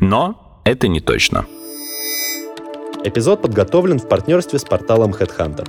Но это не точно. Эпизод подготовлен в партнерстве с порталом Headhunter.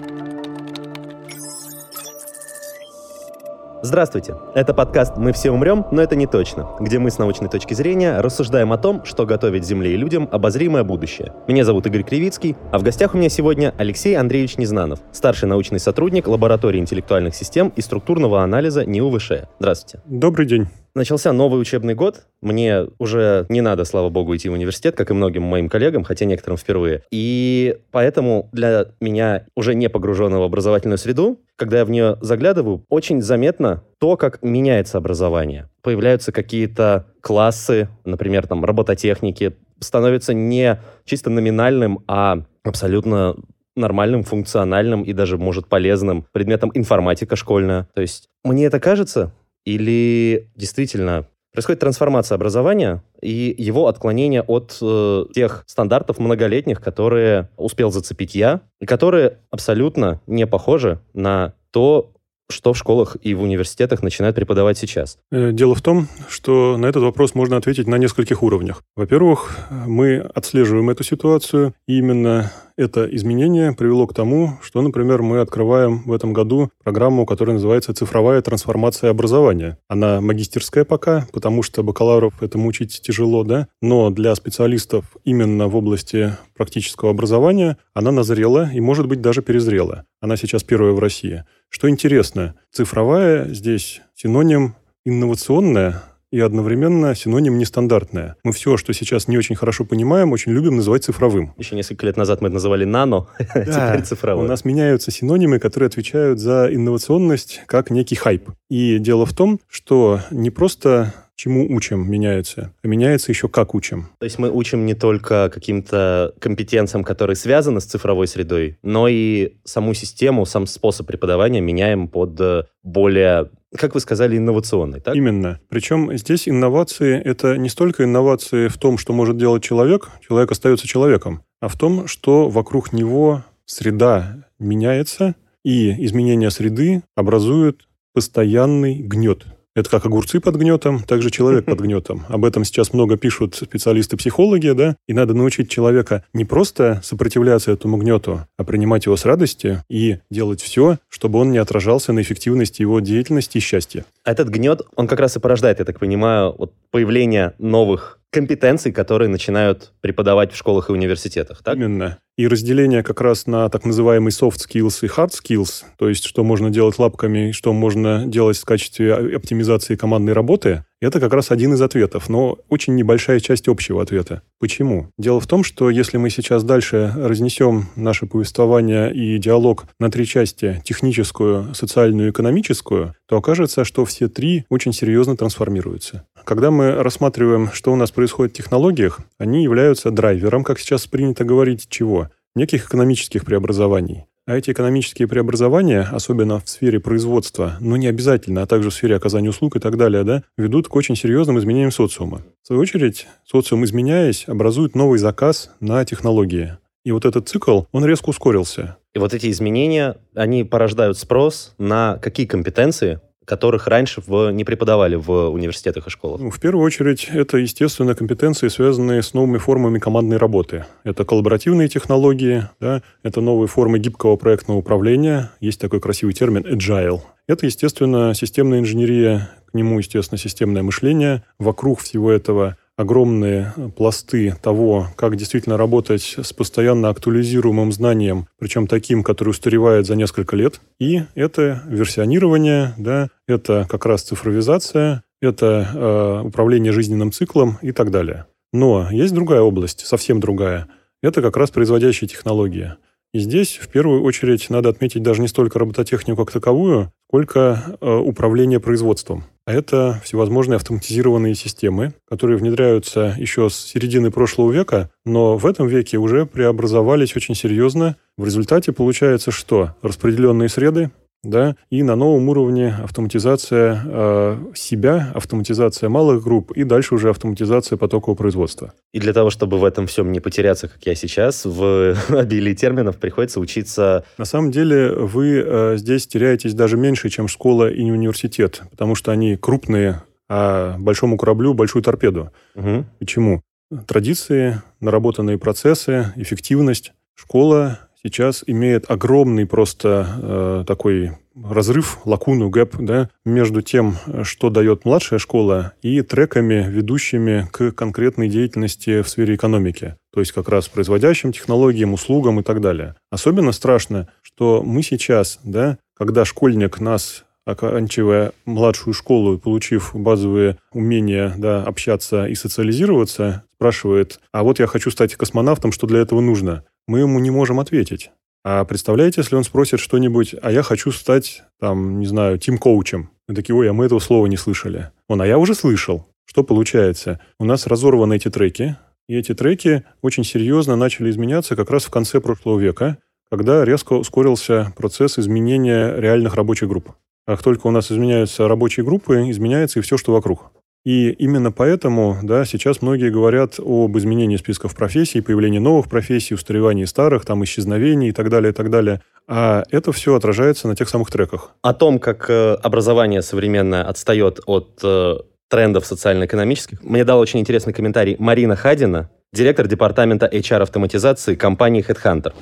Здравствуйте! Это подкаст «Мы все умрем, но это не точно», где мы с научной точки зрения рассуждаем о том, что готовит Земле и людям обозримое будущее. Меня зовут Игорь Кривицкий, а в гостях у меня сегодня Алексей Андреевич Незнанов, старший научный сотрудник лаборатории интеллектуальных систем и структурного анализа НИУ ВШЭ. Здравствуйте. Добрый день. Начался новый учебный год. Мне уже не надо, слава богу, идти в университет, как и многим моим коллегам, хотя некоторым впервые. И поэтому для меня, уже не погруженного в образовательную среду, когда я в нее заглядываю, очень заметно то, как меняется образование. Появляются какие-то классы, например, там робототехники, становится не чисто номинальным, а абсолютно нормальным, функциональным и даже, может, полезным предметом информатика школьная. То есть мне это кажется, или действительно происходит трансформация образования и его отклонение от э, тех стандартов многолетних, которые успел зацепить я, и которые абсолютно не похожи на то, что в школах и в университетах начинают преподавать сейчас? Э, дело в том, что на этот вопрос можно ответить на нескольких уровнях. Во-первых, мы отслеживаем эту ситуацию, именно это изменение привело к тому, что, например, мы открываем в этом году программу, которая называется «Цифровая трансформация образования». Она магистерская пока, потому что бакалавров этому учить тяжело, да, но для специалистов именно в области практического образования она назрела и, может быть, даже перезрела. Она сейчас первая в России. Что интересно, цифровая здесь синоним инновационная, и одновременно синоним нестандартное. Мы все, что сейчас не очень хорошо понимаем, очень любим называть цифровым. Еще несколько лет назад мы это называли нано, а теперь цифровым. У нас меняются синонимы, которые отвечают за инновационность как некий хайп. И дело в том, что не просто чему учим, меняется. А меняется еще как учим. То есть мы учим не только каким-то компетенциям, которые связаны с цифровой средой, но и саму систему, сам способ преподавания меняем под э, более как вы сказали, инновационный, так? Именно. Причем здесь инновации — это не столько инновации в том, что может делать человек, человек остается человеком, а в том, что вокруг него среда меняется, и изменение среды образует постоянный гнет. Это как огурцы под гнетом, так же человек под гнетом. Об этом сейчас много пишут специалисты-психологи, да, и надо научить человека не просто сопротивляться этому гнету, а принимать его с радостью и делать все, чтобы он не отражался на эффективности его деятельности и счастья. А этот гнет, он как раз и порождает, я так понимаю, вот появление новых компетенций, которые начинают преподавать в школах и университетах, так? Именно. И разделение как раз на так называемый soft skills и hard skills, то есть что можно делать лапками, что можно делать в качестве оптимизации командной работы, это как раз один из ответов, но очень небольшая часть общего ответа. Почему? Дело в том, что если мы сейчас дальше разнесем наше повествование и диалог на три части, техническую, социальную и экономическую, то окажется, что все три очень серьезно трансформируются. Когда мы рассматриваем, что у нас происходит в технологиях, они являются драйвером, как сейчас принято говорить, чего? Неких экономических преобразований. А эти экономические преобразования, особенно в сфере производства, но не обязательно, а также в сфере оказания услуг и так далее, да, ведут к очень серьезным изменениям социума. В свою очередь, социум, изменяясь, образует новый заказ на технологии. И вот этот цикл, он резко ускорился. И вот эти изменения, они порождают спрос на какие компетенции которых раньше в, не преподавали в университетах и школах? Ну, в первую очередь, это, естественно, компетенции, связанные с новыми формами командной работы. Это коллаборативные технологии, да, это новые формы гибкого проектного управления. Есть такой красивый термин agile. Это, естественно, системная инженерия, к нему, естественно, системное мышление. Вокруг всего этого огромные пласты того, как действительно работать с постоянно актуализируемым знанием, причем таким, который устаревает за несколько лет. И это версионирование, да, это как раз цифровизация, это э, управление жизненным циклом и так далее. Но есть другая область, совсем другая. Это как раз производящие технологии. И здесь в первую очередь надо отметить даже не столько робототехнику как таковую, сколько э, управление производством. А это всевозможные автоматизированные системы, которые внедряются еще с середины прошлого века, но в этом веке уже преобразовались очень серьезно. В результате получается что? Распределенные среды, да, и на новом уровне автоматизация э, себя, автоматизация малых групп и дальше уже автоматизация потокового производства. И для того, чтобы в этом всем не потеряться, как я сейчас, в обилии терминов приходится учиться... На самом деле вы э, здесь теряетесь даже меньше, чем школа и университет, потому что они крупные, а большому кораблю большую торпеду. Угу. Почему? Традиции, наработанные процессы, эффективность. Школа сейчас имеет огромный просто э, такой разрыв, лакуну, гэп, да, между тем, что дает младшая школа, и треками, ведущими к конкретной деятельности в сфере экономики. То есть как раз производящим технологиям, услугам и так далее. Особенно страшно, что мы сейчас, да, когда школьник нас оканчивая младшую школу и получив базовые умения да, общаться и социализироваться, спрашивает, а вот я хочу стать космонавтом, что для этого нужно? Мы ему не можем ответить. А представляете, если он спросит что-нибудь, а я хочу стать, там, не знаю, тим-коучем. Мы такие, ой, а мы этого слова не слышали. Он, а я уже слышал. Что получается? У нас разорваны эти треки, и эти треки очень серьезно начали изменяться как раз в конце прошлого века, когда резко ускорился процесс изменения реальных рабочих групп. Как только у нас изменяются рабочие группы, изменяется и все, что вокруг. И именно поэтому да, сейчас многие говорят об изменении списков профессий, появлении новых профессий, устаревании старых, там, исчезновении и так далее, и так далее. А это все отражается на тех самых треках. О том, как э, образование современное отстает от э, трендов социально-экономических, мне дал очень интересный комментарий Марина Хадина, директор департамента HR-автоматизации компании HeadHunter.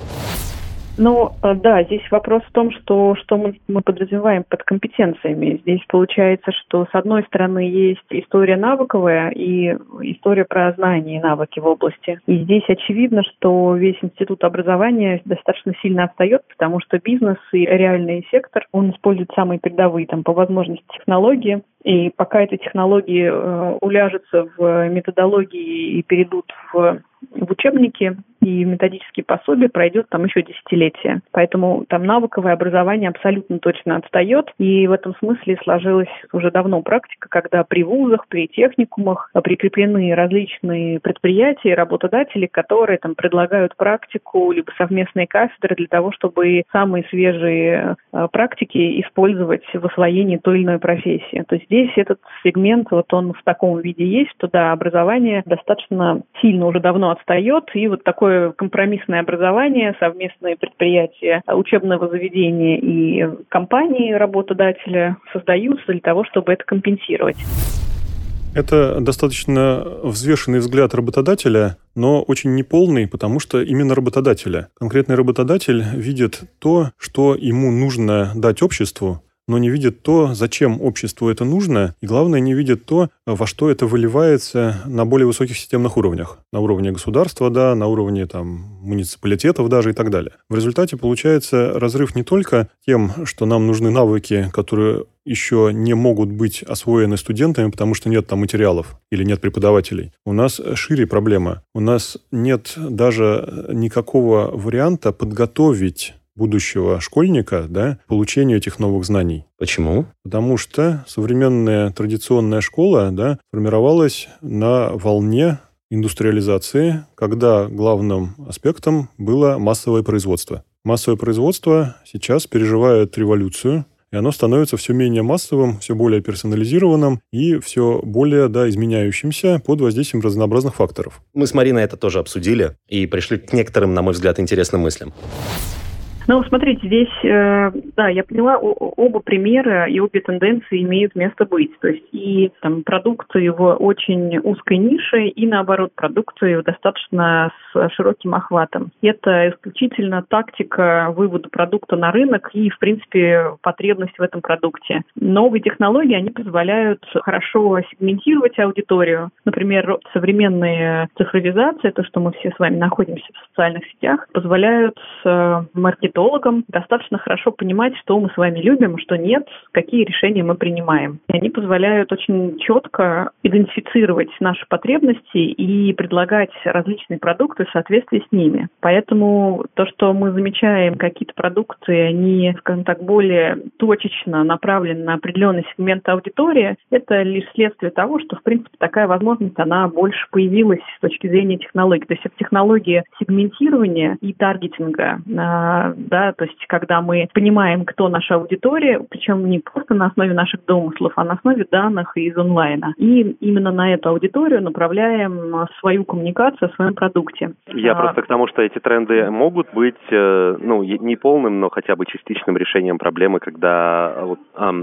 Ну, э, да, здесь вопрос в том, что, что мы, мы подразумеваем под компетенциями. Здесь получается, что с одной стороны есть история навыковая и история про знания и навыки в области. И здесь очевидно, что весь институт образования достаточно сильно отстает, потому что бизнес и реальный сектор, он использует самые передовые там по возможности технологии, и пока эти технологии э, уляжутся в методологии и перейдут в в учебники и методические пособия пройдет там еще десятилетие. Поэтому там навыковое образование абсолютно точно отстает. И в этом смысле сложилась уже давно практика, когда при вузах, при техникумах прикреплены различные предприятия, работодатели, которые там предлагают практику либо совместные кафедры для того, чтобы самые свежие э, практики использовать в освоении той или иной профессии. То есть здесь этот сегмент, вот он в таком виде есть, что да, образование достаточно сильно уже давно отстает, и вот такое компромиссное образование, совместные предприятия учебного заведения и компании работодателя создаются для того, чтобы это компенсировать. Это достаточно взвешенный взгляд работодателя, но очень неполный, потому что именно работодателя. Конкретный работодатель видит то, что ему нужно дать обществу, но не видит то, зачем обществу это нужно, и главное, не видит то, во что это выливается на более высоких системных уровнях. На уровне государства, да, на уровне там, муниципалитетов даже и так далее. В результате получается разрыв не только тем, что нам нужны навыки, которые еще не могут быть освоены студентами, потому что нет там материалов или нет преподавателей. У нас шире проблема. У нас нет даже никакого варианта подготовить будущего школьника да, получению этих новых знаний. Почему? Потому что современная традиционная школа да, формировалась на волне индустриализации, когда главным аспектом было массовое производство. Массовое производство сейчас переживает революцию, и оно становится все менее массовым, все более персонализированным и все более да, изменяющимся под воздействием разнообразных факторов. Мы с Мариной это тоже обсудили и пришли к некоторым, на мой взгляд, интересным мыслям. Ну, смотрите, здесь, э, да, я поняла, оба примера и обе тенденции имеют место быть. То есть и там продукты в очень узкой нише, и наоборот, продукты достаточно с широким охватом. Это исключительно тактика вывода продукта на рынок и, в принципе, потребность в этом продукте. Новые технологии, они позволяют хорошо сегментировать аудиторию. Например, современные цифровизация, то, что мы все с вами находимся в социальных сетях, позволяют маркетологам маркетологам достаточно хорошо понимать, что мы с вами любим, что нет, какие решения мы принимаем. И они позволяют очень четко идентифицировать наши потребности и предлагать различные продукты в соответствии с ними. Поэтому то, что мы замечаем, какие-то продукты, они, скажем так, более точечно направлены на определенный сегмент аудитории, это лишь следствие того, что, в принципе, такая возможность, она больше появилась с точки зрения технологий. То есть это технологии сегментирования и таргетинга, а, да, то есть когда мы понимаем, кто наша аудитория, причем не просто на основе наших домыслов, а на основе данных из онлайна. И именно на эту аудиторию направляем свою коммуникацию о своем продукте. Я а, просто к тому, что эти тренды могут быть, э, ну, не полным, но хотя бы частичным решением проблемы, когда, вот,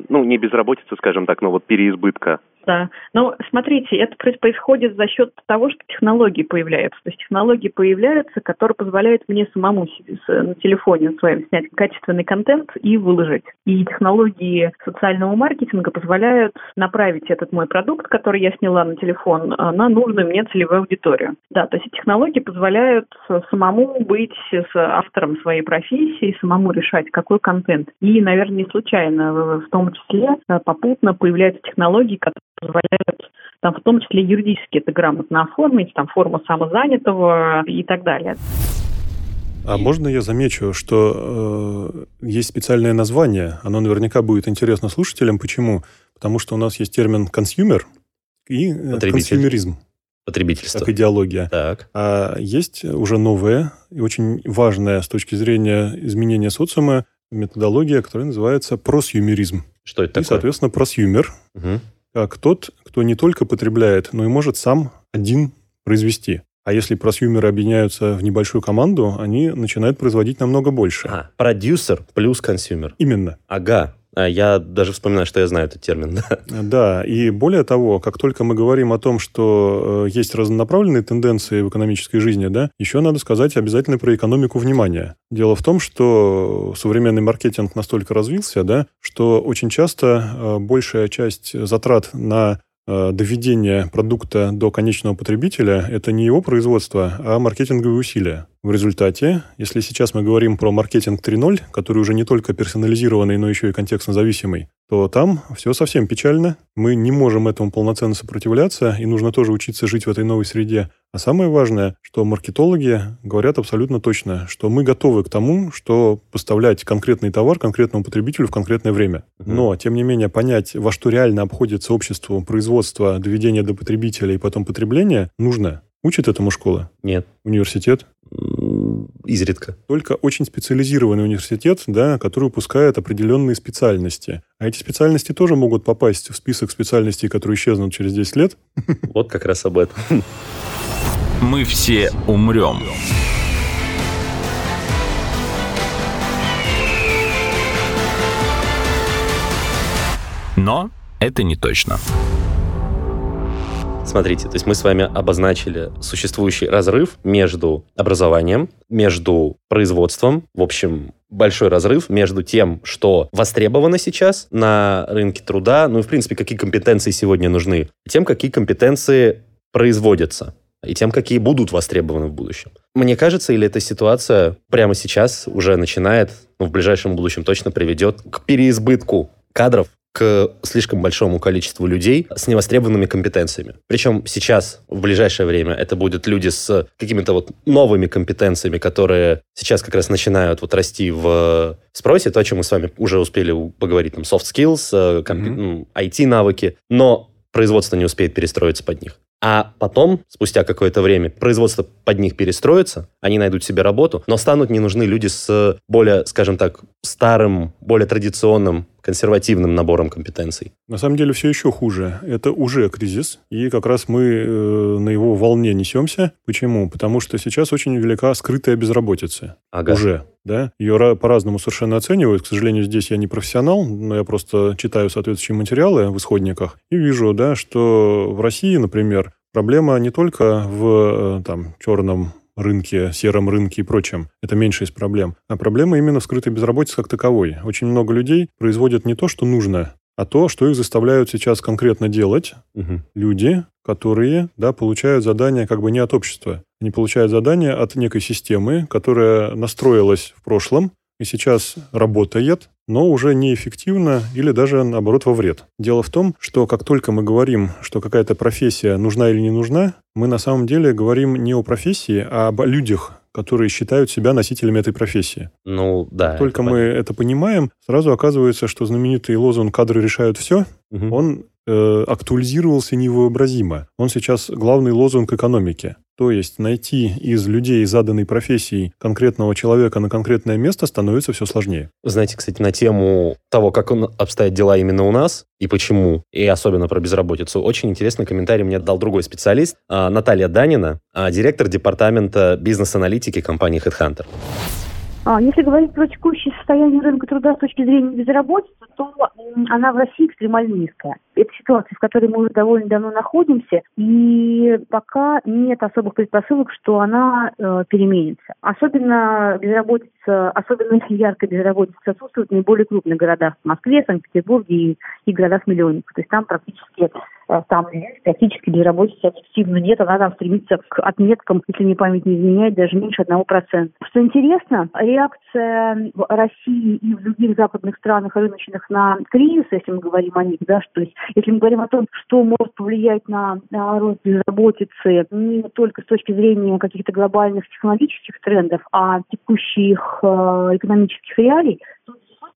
ну, не безработица, скажем так, но вот переизбытка да. Но смотрите, это происходит за счет того, что технологии появляются. То есть технологии появляются, которые позволяют мне самому на телефоне своем снять качественный контент и выложить. И технологии социального маркетинга позволяют направить этот мой продукт, который я сняла на телефон, а, на нужную мне целевую аудиторию. Да, то есть технологии позволяют самому быть с автором своей профессии, самому решать, какой контент. И, наверное, не случайно в том числе попутно появляются технологии, которые позволяют там в том числе юридически это грамотно оформить, там форма самозанятого и так далее. А можно я замечу, что э, есть специальное название, оно наверняка будет интересно слушателям. Почему? Потому что у нас есть термин consumer и э, консюмеризм. Потребительство. Как идеология. Так. А есть уже новая и очень важная с точки зрения изменения социума методология, которая называется просюмеризм. Что это такое? И, соответственно, prosumer угу как тот, кто не только потребляет, но и может сам один произвести. А если просюмеры объединяются в небольшую команду, они начинают производить намного больше. А, продюсер плюс consumer. Именно. Ага. А я даже вспоминаю, что я знаю этот термин. Да, и более того, как только мы говорим о том, что э, есть разнонаправленные тенденции в экономической жизни, да, еще надо сказать обязательно про экономику внимания. Дело в том, что современный маркетинг настолько развился, да, что очень часто э, большая часть затрат на Э, доведение продукта до конечного потребителя – это не его производство, а маркетинговые усилия. В результате, если сейчас мы говорим про маркетинг 3.0, который уже не только персонализированный, но еще и контекстно зависимый, то там все совсем печально. Мы не можем этому полноценно сопротивляться, и нужно тоже учиться жить в этой новой среде. А самое важное, что маркетологи говорят абсолютно точно, что мы готовы к тому, что поставлять конкретный товар конкретному потребителю в конкретное время. Но, тем не менее, понять, во что реально обходится обществу производство, доведение до потребителя и потом потребление, нужно. Учит этому школа? Нет. Университет? Изредка. Только очень специализированный университет, да, который выпускает определенные специальности. А эти специальности тоже могут попасть в список специальностей, которые исчезнут через 10 лет. Вот как раз об этом. Мы все умрем. Но это не точно. Смотрите, то есть мы с вами обозначили существующий разрыв между образованием, между производством, в общем, большой разрыв между тем, что востребовано сейчас на рынке труда, ну и, в принципе, какие компетенции сегодня нужны, тем, какие компетенции производятся и тем, какие будут востребованы в будущем. Мне кажется, или эта ситуация прямо сейчас уже начинает, ну, в ближайшем будущем точно приведет к переизбытку кадров к слишком большому количеству людей с невостребованными компетенциями. Причем сейчас, в ближайшее время, это будут люди с какими-то вот новыми компетенциями, которые сейчас как раз начинают вот расти в спросе, то, о чем мы с вами уже успели поговорить, там, soft skills, компи- mm-hmm. IT-навыки, но производство не успеет перестроиться под них. А потом, спустя какое-то время, производство под них перестроится, они найдут себе работу, но станут не нужны люди с более, скажем так, старым, более традиционным, консервативным набором компетенций. На самом деле все еще хуже. Это уже кризис, и как раз мы э, на его волне несемся. Почему? Потому что сейчас очень велика скрытая безработица. Ага. Уже. Да? Ее по-разному совершенно оценивают. К сожалению, здесь я не профессионал, но я просто читаю соответствующие материалы в исходниках и вижу, да, что в России, например, проблема не только в э, там, черном рынке, сером рынке и прочем. Это меньше из проблем. А проблема именно в скрытой безработице как таковой. Очень много людей производят не то, что нужно, а то, что их заставляют сейчас конкретно делать угу. люди, которые да, получают задания как бы не от общества. Они получают задания от некой системы, которая настроилась в прошлом и сейчас работает, но уже неэффективно или даже, наоборот, во вред. Дело в том, что как только мы говорим, что какая-то профессия нужна или не нужна, мы на самом деле говорим не о профессии, а об людях, которые считают себя носителями этой профессии. Ну, да. Как только это мы это понимаем, сразу оказывается, что знаменитый лозунг «кадры решают все», угу. он э, актуализировался невообразимо. Он сейчас главный лозунг экономики. То есть найти из людей заданной профессией конкретного человека на конкретное место становится все сложнее. Знаете, кстати, на тему того, как обстоят дела именно у нас и почему, и особенно про безработицу, очень интересный комментарий мне дал другой специалист, а, Наталья Данина, а, директор департамента бизнес-аналитики компании HeadHunter. А, если говорить про текущее состояние рынка труда с точки зрения безработицы, то она в России экстремально низкая. Это ситуация, в которой мы уже довольно давно находимся, и пока нет особых предпосылок, что она э, переменится. Особенно безработица, особенно яркая безработица отсутствует в наиболее крупных городах, в Москве, Санкт-Петербурге и, и городах-миллионниках. То есть там практически там практически безработицы активно нет, она там стремится к отметкам, если не память не изменяет, даже меньше одного процента. Что интересно, реакция в России и в других западных странах рыночных на кризис, если мы говорим о них, да, что есть, если мы говорим о том, что может повлиять на, на рост безработицы не только с точки зрения каких-то глобальных технологических трендов, а текущих э, экономических реалий,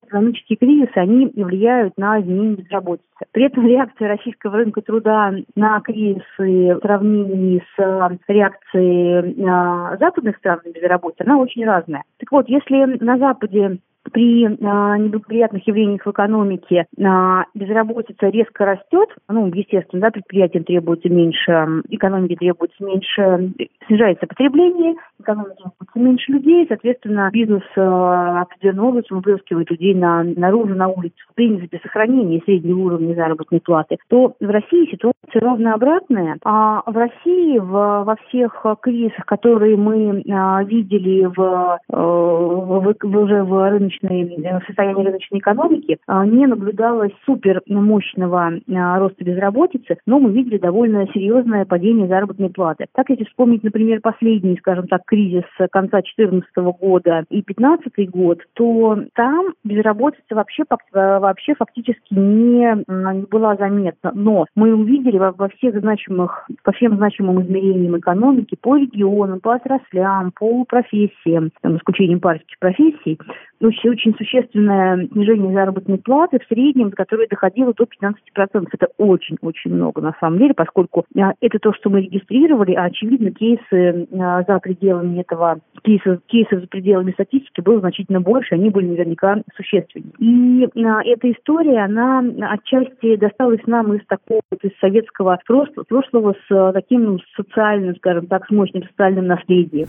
экономические кризисы, они влияют на изменение безработицы. При этом реакция российского рынка труда на кризисы в сравнении с э, реакцией э, западных стран на безработицу, она очень разная. Так вот, если на Западе при а, неблагоприятных явлениях в экономике а, безработица резко растет, ну, естественно, да, предприятиям требуется меньше, экономике требуется меньше, снижается потребление, экономике требуется меньше людей, соответственно, бизнес а, определенным образом выплескивает людей на, наружу, на улицу, в принципе, сохранение среднего уровня заработной платы, то в России ситуация ровно обратная. А в России в, во всех кризисах, которые мы видели в, э, в, в, уже в рыночном рыночной, э, состоянии рыночной экономики а, не наблюдалось супер мощного а, роста безработицы, но мы видели довольно серьезное падение заработной платы. Так, если вспомнить, например, последний, скажем так, кризис конца 2014 года и 2015 год, то там безработица вообще, вообще фактически не, не была заметна. Но мы увидели во, во всех значимых, по всем значимым измерениям экономики, по регионам, по отраслям, по профессиям, там, исключением парочки профессий, очень, существенное снижение заработной платы в среднем, которое доходило до 15%. Это очень-очень много на самом деле, поскольку а, это то, что мы регистрировали, а очевидно кейсы а, за пределами этого, кейсы, кейсов за пределами статистики было значительно больше, они были наверняка существеннее. И а, эта история, она отчасти досталась нам из такого, из советского прошлого с таким социальным, скажем так, с мощным социальным наследием.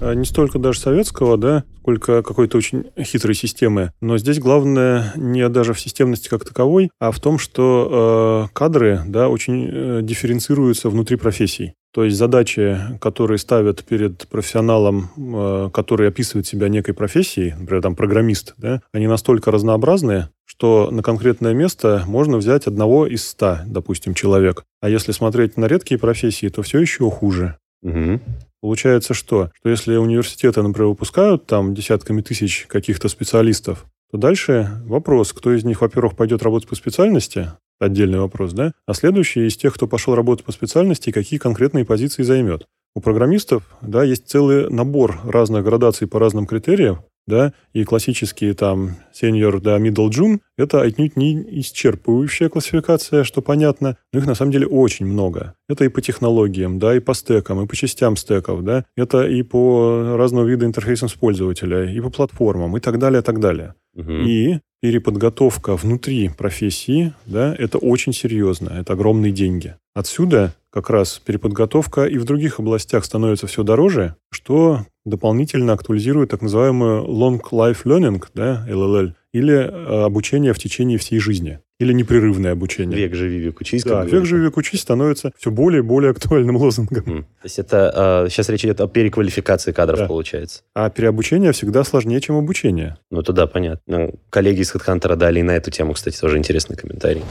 А, не столько даже советского, да, сколько какой-то очень хитрой системы. Но здесь главное не даже в системности как таковой, а в том, что э, кадры, да, очень э, дифференцируются внутри профессий. То есть задачи, которые ставят перед профессионалом, э, который описывает себя некой профессией, например, там программист, да, они настолько разнообразные, что на конкретное место можно взять одного из ста, допустим, человек. А если смотреть на редкие профессии, то все еще хуже. Угу. Получается что? Что если университеты, например, выпускают там десятками тысяч каких-то специалистов, то дальше вопрос, кто из них, во-первых, пойдет работать по специальности, отдельный вопрос, да? А следующий из тех, кто пошел работать по специальности, какие конкретные позиции займет. У программистов, да, есть целый набор разных градаций по разным критериям, да, и классические там senior, да, middle june, это отнюдь не исчерпывающая классификация, что понятно, но их на самом деле очень много. Это и по технологиям, да, и по стекам, и по частям стеков, да, это и по разного вида интерфейсам с пользователя, и по платформам, и так далее, и так далее. Угу. И переподготовка внутри профессии, да, это очень серьезно, это огромные деньги. Отсюда как раз переподготовка и в других областях становится все дороже, что дополнительно актуализирует так называемую Long Life Learning, да, LLL, или э, обучение в течение всей жизни. Или непрерывное обучение. Век живи, век учись. Да, век живи, век учись становится все более и более актуальным лозунгом. Mm. То есть это э, сейчас речь идет о переквалификации кадров, да. получается. А переобучение всегда сложнее, чем обучение. Ну, это да, понятно. Ну, коллеги из HeadHunter дали и на эту тему, кстати, тоже интересный комментарий.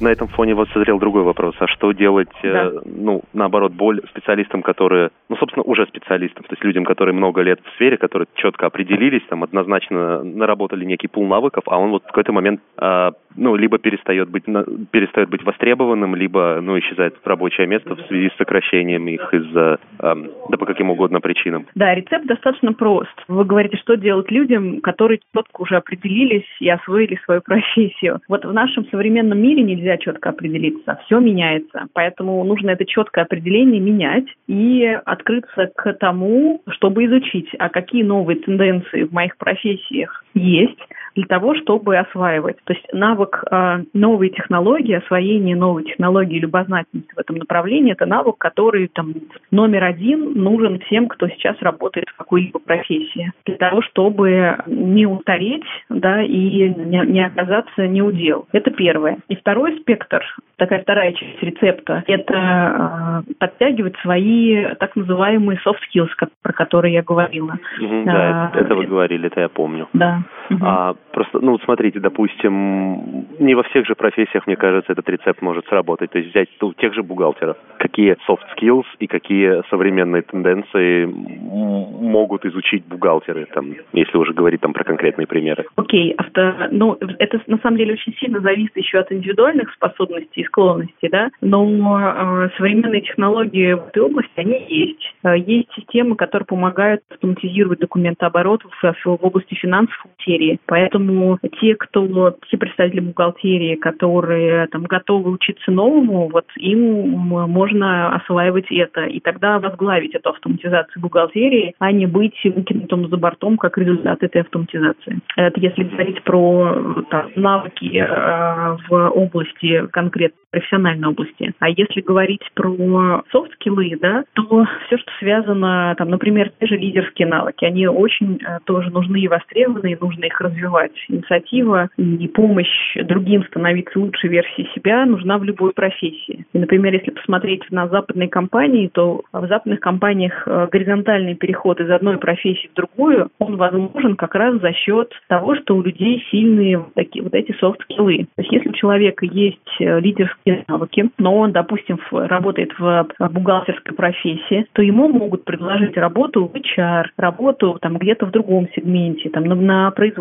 На этом фоне вот созрел другой вопрос. А что делать, э, да. э, ну, наоборот, боль специалистам, которые, ну, собственно, уже специалистам, то есть людям, которые много лет в сфере, которые четко определились, там, однозначно наработали некий пул навыков, а он вот в какой-то момент, э, ну, либо перестает быть, перестает быть востребованным, либо, ну, исчезает в рабочее место в связи с сокращением их из-за, э, да по каким угодно причинам. Да, рецепт достаточно прост. Вы говорите, что делать людям, которые четко уже определились и освоили свою профессию. Вот в нашем современном мире нельзя четко определиться. Все меняется. Поэтому нужно это четкое определение менять и открыться к тому, чтобы изучить, а какие новые тенденции в моих профессиях есть, для того, чтобы осваивать. То есть навык э, новой технологии, освоение новой технологии, любознательности в этом направлении – это навык, который там, номер один нужен всем, кто сейчас работает в какой-либо профессии. Для того, чтобы не устареть да, и не, не оказаться неудел. Это первое. И второй спектр, такая вторая часть рецепта – это э, подтягивать свои так называемые soft skills, про которые я говорила. Mm-hmm, да, а, это вы говорили, это я помню. Да. А, Просто, ну, смотрите, допустим, не во всех же профессиях, мне кажется, этот рецепт может сработать. То есть взять у тех же бухгалтеров, какие soft skills и какие современные тенденции могут изучить бухгалтеры, там, если уже говорить там про конкретные примеры. Окей, okay, авто, ну, это на самом деле очень сильно зависит еще от индивидуальных способностей и склонностей, да, но э, современные технологии в этой области, они есть. Э, есть системы, которые помогают автоматизировать документооборот в, в области финансов бухгалтерии. Поэтому те, кто, те представители бухгалтерии, которые там готовы учиться новому, вот им можно осваивать это. И тогда возглавить эту автоматизацию бухгалтерии, а не быть выкинутым за бортом как результат этой автоматизации. Это если говорить про там, навыки э, в области конкретно профессиональной области. А если говорить про софт-скиллы, да, то все, что связано, там, например, те же лидерские навыки, они очень э, тоже нужны и востребованы, и нужно их развивать. Инициатива и помощь другим становиться лучшей версией себя нужна в любой профессии. И, например, если посмотреть на западные компании, то в западных компаниях э, горизонтальный переход из одной профессии в другую, он возможен как раз за счет того, что у людей сильные такие, вот эти софт-скиллы. То есть если у человека есть э, лидерские навыки, но он, допустим, работает в бухгалтерской профессии, то ему могут предложить работу в HR, работу там где-то в другом сегменте, там на, на производстве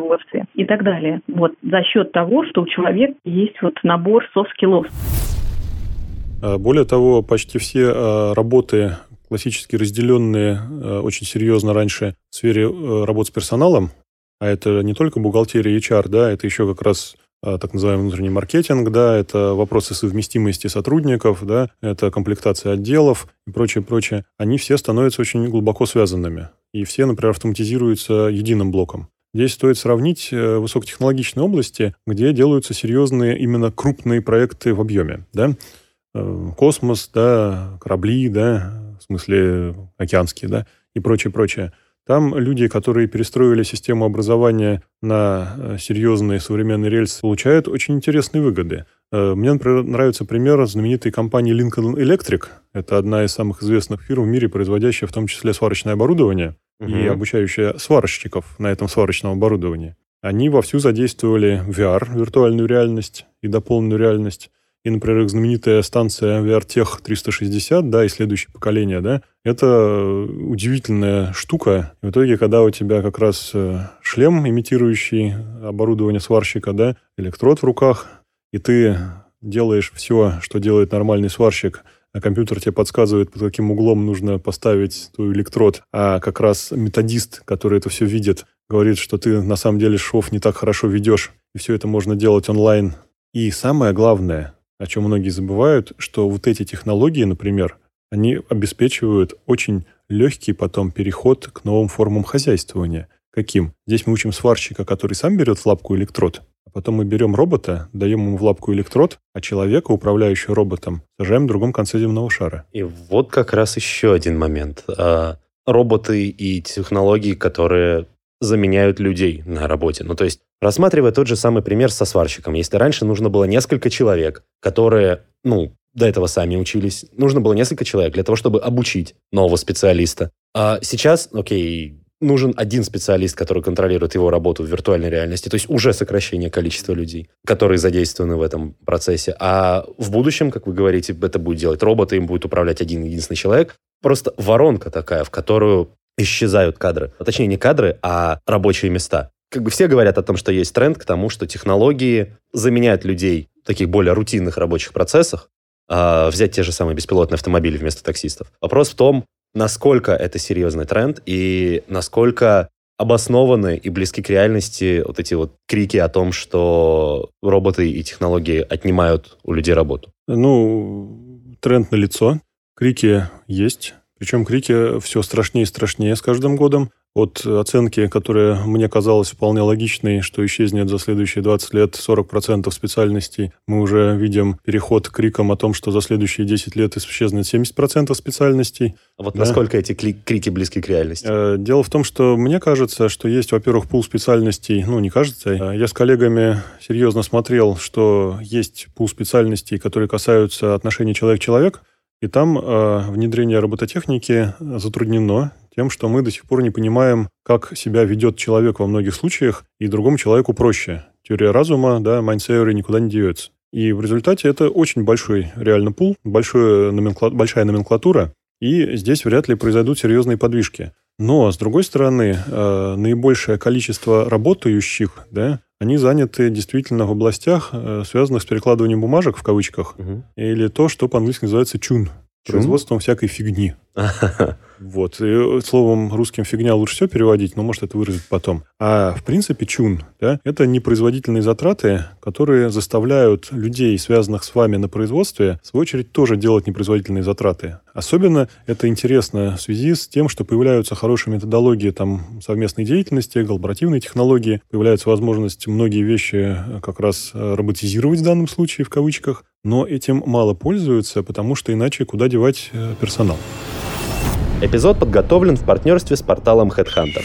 и так далее. Вот за счет того, что у человека есть вот набор софт-скиллов. А, более того, почти все а, работы классически разделенные а, очень серьезно раньше в сфере работ с персоналом, а это не только бухгалтерия и HR, да, это еще как раз так называемый внутренний маркетинг, да, это вопросы совместимости сотрудников, да, это комплектация отделов и прочее, прочее. Они все становятся очень глубоко связанными. И все, например, автоматизируются единым блоком. Здесь стоит сравнить э, высокотехнологичные области, где делаются серьезные именно крупные проекты в объеме. Да? Э, космос, да, корабли, да, в смысле океанские, да, и прочее, прочее. Там люди, которые перестроили систему образования на э, серьезные современные рельсы, получают очень интересные выгоды. Мне, например, нравится пример знаменитой компании Lincoln Electric. Это одна из самых известных фирм в мире, производящая в том числе сварочное оборудование угу. и обучающая сварщиков на этом сварочном оборудовании. Они вовсю задействовали VR, виртуальную реальность и дополненную реальность. И, например, их знаменитая станция VRTech 360, да, и следующее поколение, да, это удивительная штука. И в итоге, когда у тебя как раз э, шлем, имитирующий оборудование сварщика, да, электрод в руках, и ты делаешь все, что делает нормальный сварщик – а компьютер тебе подсказывает, под каким углом нужно поставить твой электрод, а как раз методист, который это все видит, говорит, что ты на самом деле шов не так хорошо ведешь, и все это можно делать онлайн. И самое главное, о чем многие забывают, что вот эти технологии, например, они обеспечивают очень легкий потом переход к новым формам хозяйствования. Каким? Здесь мы учим сварщика, который сам берет в лапку электрод, а потом мы берем робота, даем ему в лапку электрод, а человека, управляющего роботом, сажаем в другом конце земного шара. И вот как раз еще один момент. А, роботы и технологии, которые заменяют людей на работе. Ну, то есть, рассматривая тот же самый пример со сварщиком. Если раньше нужно было несколько человек, которые, ну, до этого сами учились, нужно было несколько человек для того, чтобы обучить нового специалиста. А сейчас, окей, нужен один специалист, который контролирует его работу в виртуальной реальности. То есть уже сокращение количества людей, которые задействованы в этом процессе. А в будущем, как вы говорите, это будет делать роботы, им будет управлять один единственный человек. Просто воронка такая, в которую исчезают кадры. А точнее, не кадры, а рабочие места. Как бы все говорят о том, что есть тренд к тому, что технологии заменяют людей в таких более рутинных рабочих процессах, а, взять те же самые беспилотные автомобили вместо таксистов. Вопрос в том, насколько это серьезный тренд и насколько обоснованы и близки к реальности вот эти вот крики о том, что роботы и технологии отнимают у людей работу? Ну, тренд на лицо. Крики есть. Причем крики все страшнее и страшнее с каждым годом от оценки, которая мне казалась вполне логичной, что исчезнет за следующие 20 лет 40% специальностей, мы уже видим переход к крикам о том, что за следующие 10 лет исчезнет 70% специальностей. А вот да. насколько эти крики близки к реальности? Э, дело в том, что мне кажется, что есть, во-первых, пул специальностей, ну, не кажется, э, я с коллегами серьезно смотрел, что есть пул специальностей, которые касаются отношений человек-человек, и там э, внедрение робототехники затруднено тем, что мы до сих пор не понимаем, как себя ведет человек во многих случаях, и другому человеку проще. Теория разума, да, mind theory никуда не деется. И в результате это очень большой реально пул, большой номенкла... большая номенклатура, и здесь вряд ли произойдут серьезные подвижки. Но, с другой стороны, э, наибольшее количество работающих, да, они заняты действительно в областях, э, связанных с перекладыванием бумажек, в кавычках, угу. или то, что по-английски называется чун, производством всякой фигни. Вот. И, словом, русским фигня лучше все переводить, но может это выразить потом. А в принципе чун, да, это непроизводительные затраты, которые заставляют людей, связанных с вами на производстве, в свою очередь тоже делать непроизводительные затраты. Особенно это интересно в связи с тем, что появляются хорошие методологии там, совместной деятельности, коллаборативные технологии, появляется возможность многие вещи э, как раз э, роботизировать в данном случае, в кавычках, но этим мало пользуются, потому что иначе куда девать э, персонал. Эпизод подготовлен в партнерстве с порталом Headhunter.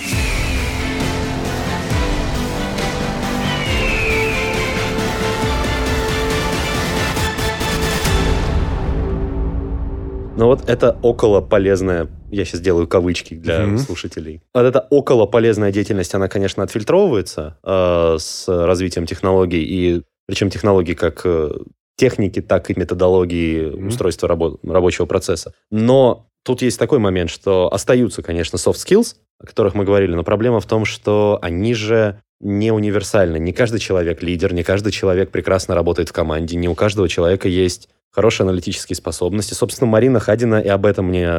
Но вот это около полезная, я сейчас делаю кавычки для mm-hmm. слушателей. Вот эта около полезная деятельность, она, конечно, отфильтровывается э, с развитием технологий, и причем технологий как э, техники, так и методологии mm-hmm. устройства рабо- рабочего процесса. Но Тут есть такой момент, что остаются, конечно, soft skills, о которых мы говорили, но проблема в том, что они же не универсальны. Не каждый человек лидер, не каждый человек прекрасно работает в команде, не у каждого человека есть хорошие аналитические способности. Собственно, Марина Хадина и об этом мне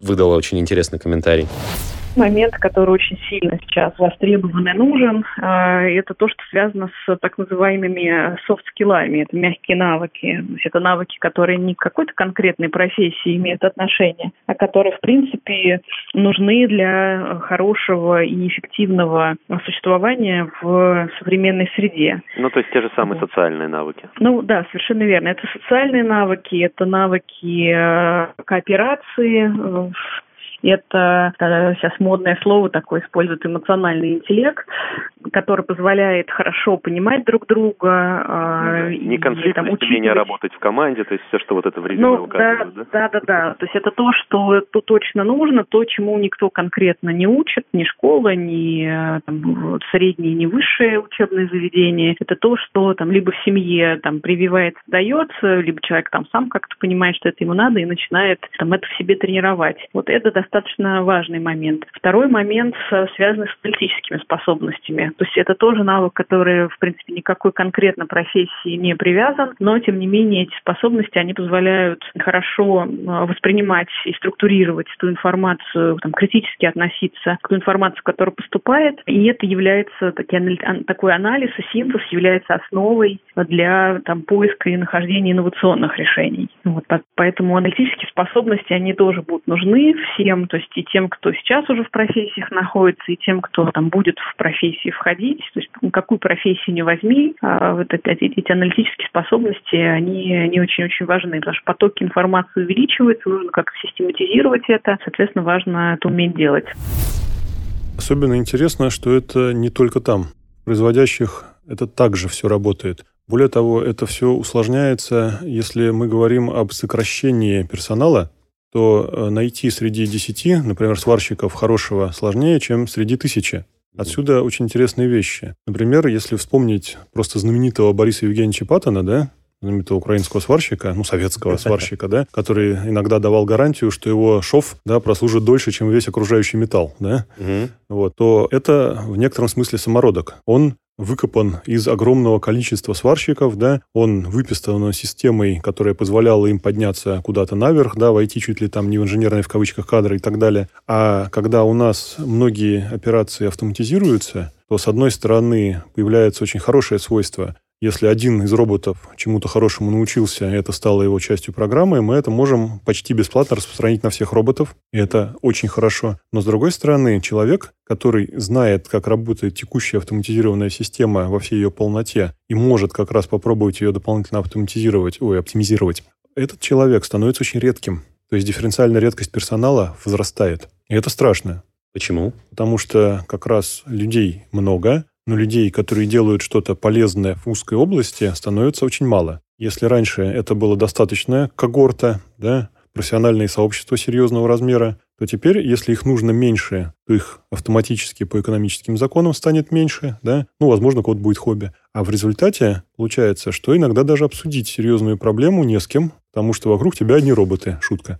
выдала очень интересный комментарий момент, который очень сильно сейчас востребован и нужен, а, это то, что связано с так называемыми софт-скиллами. Это мягкие навыки. То есть это навыки, которые не к какой-то конкретной профессии имеют отношение, а которые, в принципе, нужны для хорошего и эффективного существования в современной среде. Ну, то есть те же самые вот. социальные навыки. Ну, да, совершенно верно. Это социальные навыки, это навыки э, кооперации, э, это сейчас модное слово такое используют эмоциональный интеллект, который позволяет хорошо понимать друг друга. Ну, и, не конфликтность, умение работать в команде, то есть все, что вот это в резюме ну, да, да? Да, да, да. То есть это то, что тут точно нужно, то, чему никто конкретно не учит, ни школа, ни там, средние, ни высшие учебные заведения. Это то, что там либо в семье там прививается, дается, либо человек там сам как-то понимает, что это ему надо, и начинает там это в себе тренировать. Вот это достаточно важный момент. Второй момент связан с политическими способностями. То есть это тоже навык, который, в принципе, никакой конкретно профессии не привязан, но, тем не менее, эти способности, они позволяют хорошо а, воспринимать и структурировать ту информацию, там, критически относиться к той информации, которая поступает, и это является такой анализ и синтез является основой для там, поиска и нахождения инновационных решений. Вот, поэтому аналитические способности, они тоже будут нужны всем, то есть и тем, кто сейчас уже в профессиях находится, и тем, кто там будет в профессии входить. То есть какую профессию не возьми, а вот эти, аналитические способности, они, они очень-очень важны, потому что потоки информации увеличиваются, нужно как-то систематизировать это, соответственно, важно это уметь делать. Особенно интересно, что это не только там. Производящих это также все работает. Более того, это все усложняется, если мы говорим об сокращении персонала, то э, найти среди 10, например, сварщиков хорошего сложнее, чем среди тысячи. Отсюда очень интересные вещи. Например, если вспомнить просто знаменитого Бориса Евгеньевича Паттона, да, знаменитого украинского сварщика, ну, советского сварщика, да, который иногда давал гарантию, что его шов, да, прослужит дольше, чем весь окружающий металл, да, угу. вот, то это в некотором смысле самородок. Он выкопан из огромного количества сварщиков, да, он выписан системой, которая позволяла им подняться куда-то наверх, да, войти чуть ли там не в инженерные в кавычках кадры и так далее. А когда у нас многие операции автоматизируются, то с одной стороны появляется очень хорошее свойство если один из роботов чему-то хорошему научился, и это стало его частью программы, мы это можем почти бесплатно распространить на всех роботов, и это очень хорошо. Но, с другой стороны, человек, который знает, как работает текущая автоматизированная система во всей ее полноте, и может как раз попробовать ее дополнительно автоматизировать, ой, оптимизировать, этот человек становится очень редким. То есть дифференциальная редкость персонала возрастает. И это страшно. Почему? Потому что как раз людей много, но людей, которые делают что-то полезное в узкой области, становится очень мало. Если раньше это было достаточно когорта, да, профессиональные сообщества серьезного размера, то теперь, если их нужно меньше, то их автоматически по экономическим законам станет меньше, да, ну, возможно, кого-то будет хобби. А в результате получается, что иногда даже обсудить серьезную проблему не с кем, потому что вокруг тебя одни роботы, шутка.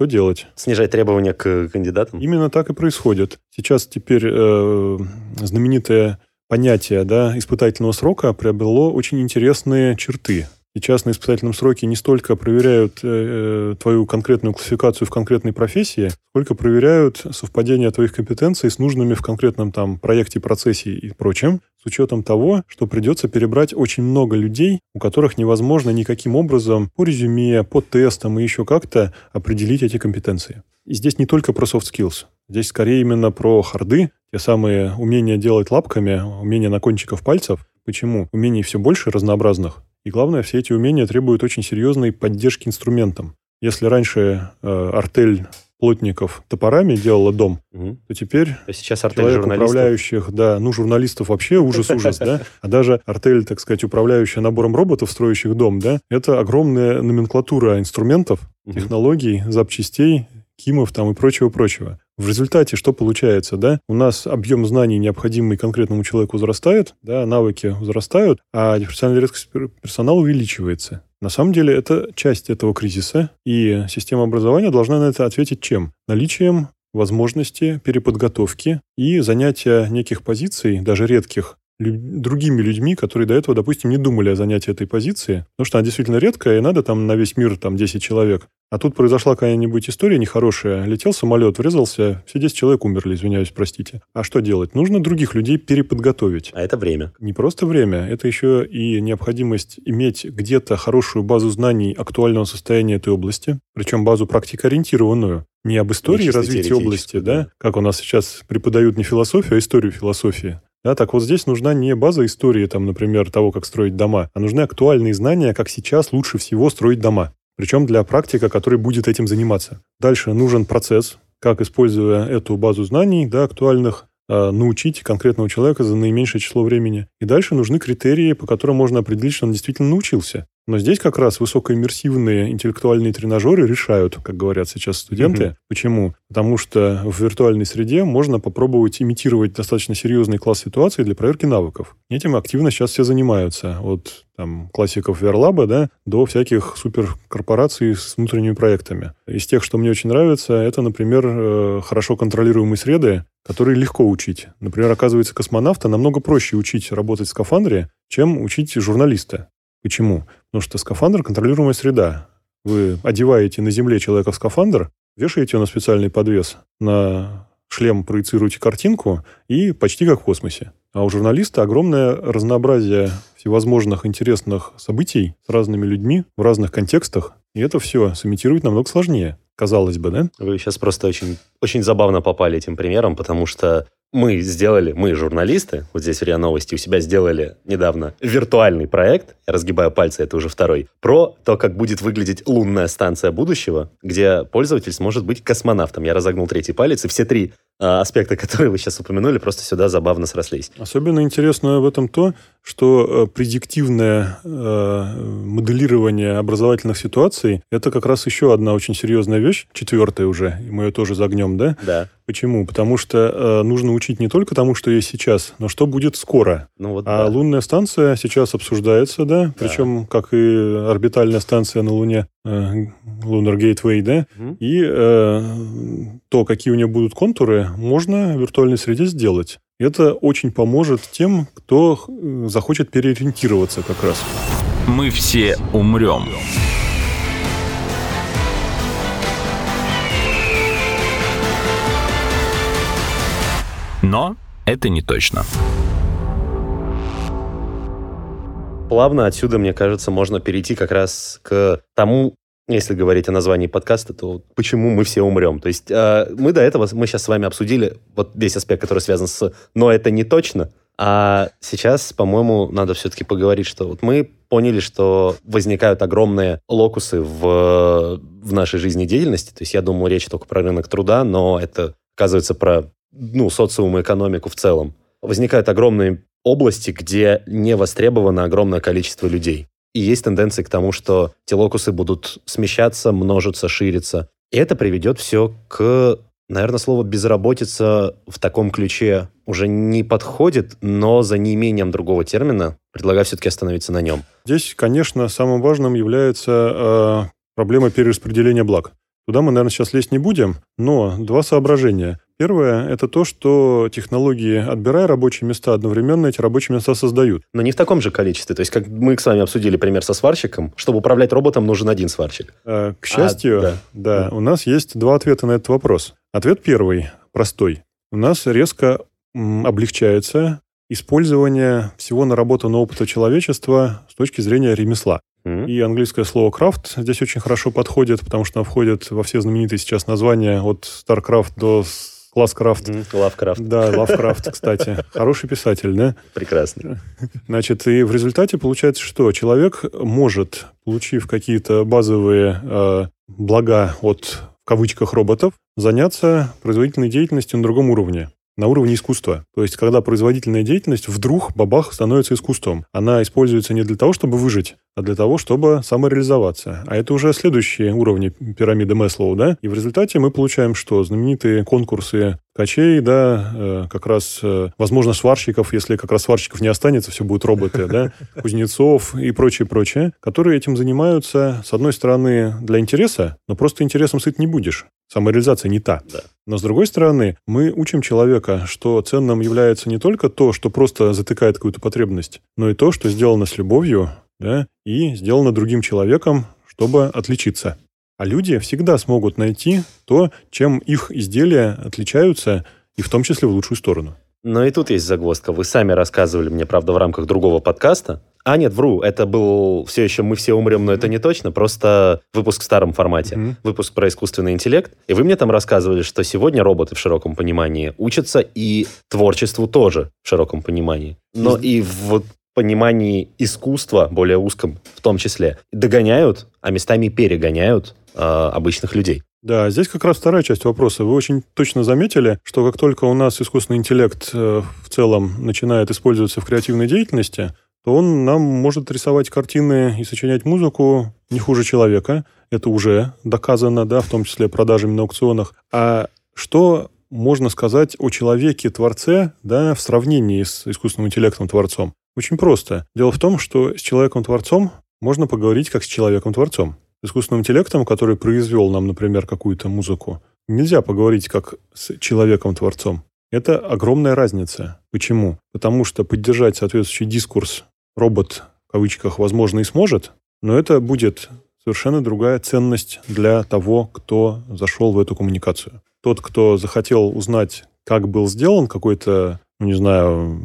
Что делать? Снижать требования к кандидатам? Именно так и происходит. Сейчас теперь э, знаменитое понятие да, испытательного срока приобрело очень интересные черты. Сейчас на испытательном сроке не столько проверяют э, э, твою конкретную классификацию в конкретной профессии, сколько проверяют совпадение твоих компетенций с нужными в конкретном там проекте, процессе и прочем, с учетом того, что придется перебрать очень много людей, у которых невозможно никаким образом по резюме, по тестам и еще как-то определить эти компетенции. И здесь не только про soft skills. Здесь скорее именно про харды, те самые умения делать лапками, умения на кончиках пальцев. Почему? Умений все больше разнообразных, и главное, все эти умения требуют очень серьезной поддержки инструментам. Если раньше э, артель плотников топорами делала дом, угу. то теперь а сейчас артель человек, управляющих, да, ну, журналистов вообще ужас-ужас, да, а даже артель, так сказать, управляющая набором роботов, строящих дом, да, это огромная номенклатура инструментов, технологий, запчастей, кимов там и прочего-прочего. В результате что получается, да? У нас объем знаний, необходимый конкретному человеку, возрастает, да, навыки возрастают, а профессиональная редкость персонала увеличивается. На самом деле это часть этого кризиса, и система образования должна на это ответить чем? Наличием возможности переподготовки и занятия неких позиций, даже редких, другими людьми, которые до этого, допустим, не думали о занятии этой позиции, потому что она действительно редкая, и надо там на весь мир там 10 человек. А тут произошла какая-нибудь история нехорошая. Летел самолет, врезался, все 10 человек умерли, извиняюсь, простите. А что делать? Нужно других людей переподготовить. А это время. Не просто время, это еще и необходимость иметь где-то хорошую базу знаний актуального состояния этой области, причем базу практикоориентированную. Не об истории развития области, да, как у нас сейчас преподают не философию, а историю философии. Да, так вот здесь нужна не база истории, там, например, того, как строить дома, а нужны актуальные знания, как сейчас лучше всего строить дома. Причем для практика, который будет этим заниматься. Дальше нужен процесс, как, используя эту базу знаний, да, актуальных, научить конкретного человека за наименьшее число времени. И дальше нужны критерии, по которым можно определить, что он действительно научился. Но здесь как раз высокоиммерсивные интеллектуальные тренажеры решают, как говорят сейчас студенты. Mm-hmm. Почему? Потому что в виртуальной среде можно попробовать имитировать достаточно серьезный класс ситуации для проверки навыков. Этим активно сейчас все занимаются. От там, классиков Верлаба да, до всяких суперкорпораций с внутренними проектами. Из тех, что мне очень нравится, это, например, э, хорошо контролируемые среды, которые легко учить. Например, оказывается, космонавта намного проще учить работать в скафандре, чем учить журналиста. Почему? Потому что скафандр – контролируемая среда. Вы одеваете на Земле человека в скафандр, вешаете его на специальный подвес, на шлем проецируете картинку и почти как в космосе. А у журналиста огромное разнообразие всевозможных интересных событий с разными людьми в разных контекстах. И это все сымитировать намного сложнее, казалось бы, да? Вы сейчас просто очень, очень забавно попали этим примером, потому что мы сделали, мы, журналисты, вот здесь в РИА Новости, у себя сделали недавно виртуальный проект, я разгибаю пальцы, это уже второй, про то, как будет выглядеть лунная станция будущего, где пользователь сможет быть космонавтом. Я разогнул третий палец, и все три аспекты, которые вы сейчас упомянули, просто сюда забавно срослись. Особенно интересно в этом то, что э, предиктивное э, моделирование образовательных ситуаций – это как раз еще одна очень серьезная вещь, четвертая уже, и мы ее тоже загнем, да? Да. Почему? Потому что э, нужно учить не только тому, что есть сейчас, но что будет скоро. Ну, вот, а да. лунная станция сейчас обсуждается, да? Причем, как и орбитальная станция на Луне, э, Lunar Gateway, да? Мгм. И э, то, какие у нее будут контуры, можно в виртуальной среде сделать. Это очень поможет тем, кто э, захочет переориентироваться как раз. Мы все умрем. Но это не точно. Плавно отсюда, мне кажется, можно перейти как раз к тому, если говорить о названии подкаста, то почему мы все умрем. То есть э, мы до этого, мы сейчас с вами обсудили вот весь аспект, который связан с «но это не точно», а сейчас, по-моему, надо все-таки поговорить, что вот мы поняли, что возникают огромные локусы в, в нашей жизнедеятельности. То есть я думаю, речь только про рынок труда, но это, оказывается, про ну, социум и экономику в целом. Возникают огромные области, где не востребовано огромное количество людей. И есть тенденции к тому, что те локусы будут смещаться, множиться, шириться. И это приведет все к, наверное, слово «безработица» в таком ключе уже не подходит, но за неимением другого термина предлагаю все-таки остановиться на нем. Здесь, конечно, самым важным является э, проблема перераспределения благ. Туда мы, наверное, сейчас лезть не будем, но два соображения. Первое – это то, что технологии, отбирая рабочие места, одновременно эти рабочие места создают. Но не в таком же количестве. То есть, как мы с вами обсудили пример со сварщиком, чтобы управлять роботом, нужен один сварщик. Э, К счастью, да. да, у нас есть два ответа на этот вопрос. Ответ первый, простой. У нас резко облегчается использование всего наработанного опыта человечества с точки зрения ремесла. М. И английское слово «крафт» здесь очень хорошо подходит, потому что оно входит во все знаменитые сейчас названия от StarCraft до Класскрафт. Лавкрафт. Да, Лавкрафт, кстати. Хороший писатель, да? Прекрасно. Значит, и в результате получается, что человек может, получив какие-то базовые э, блага от, в кавычках, роботов, заняться производительной деятельностью на другом уровне на уровне искусства. То есть, когда производительная деятельность вдруг, бабах, становится искусством. Она используется не для того, чтобы выжить, а для того, чтобы самореализоваться. А это уже следующие уровни пирамиды Мэслоу, да? И в результате мы получаем что? Знаменитые конкурсы ткачей, да, э, как раз, э, возможно, сварщиков, если как раз сварщиков не останется, все будут роботы, да, кузнецов и прочее, прочее, которые этим занимаются, с одной стороны, для интереса, но просто интересом сыт не будешь. Самореализация не та. Да. Но с другой стороны, мы учим человека, что ценным является не только то, что просто затыкает какую-то потребность, но и то, что сделано с любовью, да, и сделано другим человеком, чтобы отличиться. А люди всегда смогут найти то, чем их изделия отличаются, и в том числе в лучшую сторону. Но и тут есть загвоздка. Вы сами рассказывали мне, правда, в рамках другого подкаста. А, нет, вру, это был все еще «Мы все умрем», но это не точно, просто выпуск в старом формате. Мгм. Выпуск про искусственный интеллект. И вы мне там рассказывали, что сегодня роботы в широком понимании учатся и творчеству тоже в широком понимании. Но и в понимании искусства, более узком в том числе, догоняют, а местами перегоняют э, обычных людей. Да, здесь как раз вторая часть вопроса. Вы очень точно заметили, что как только у нас искусственный интеллект э, в целом начинает использоваться в креативной деятельности, то он нам может рисовать картины и сочинять музыку не хуже человека. Это уже доказано, да, в том числе продажами на аукционах. А что можно сказать о человеке-творце, да, в сравнении с искусственным интеллектом-творцом? Очень просто. Дело в том, что с человеком-творцом можно поговорить как с человеком-творцом. Искусственным интеллектом, который произвел нам, например, какую-то музыку, нельзя поговорить как с человеком-творцом. Это огромная разница. Почему? Потому что поддержать соответствующий дискурс робот, в кавычках, возможно, и сможет, но это будет совершенно другая ценность для того, кто зашел в эту коммуникацию. Тот, кто захотел узнать, как был сделан какой-то, ну, не знаю,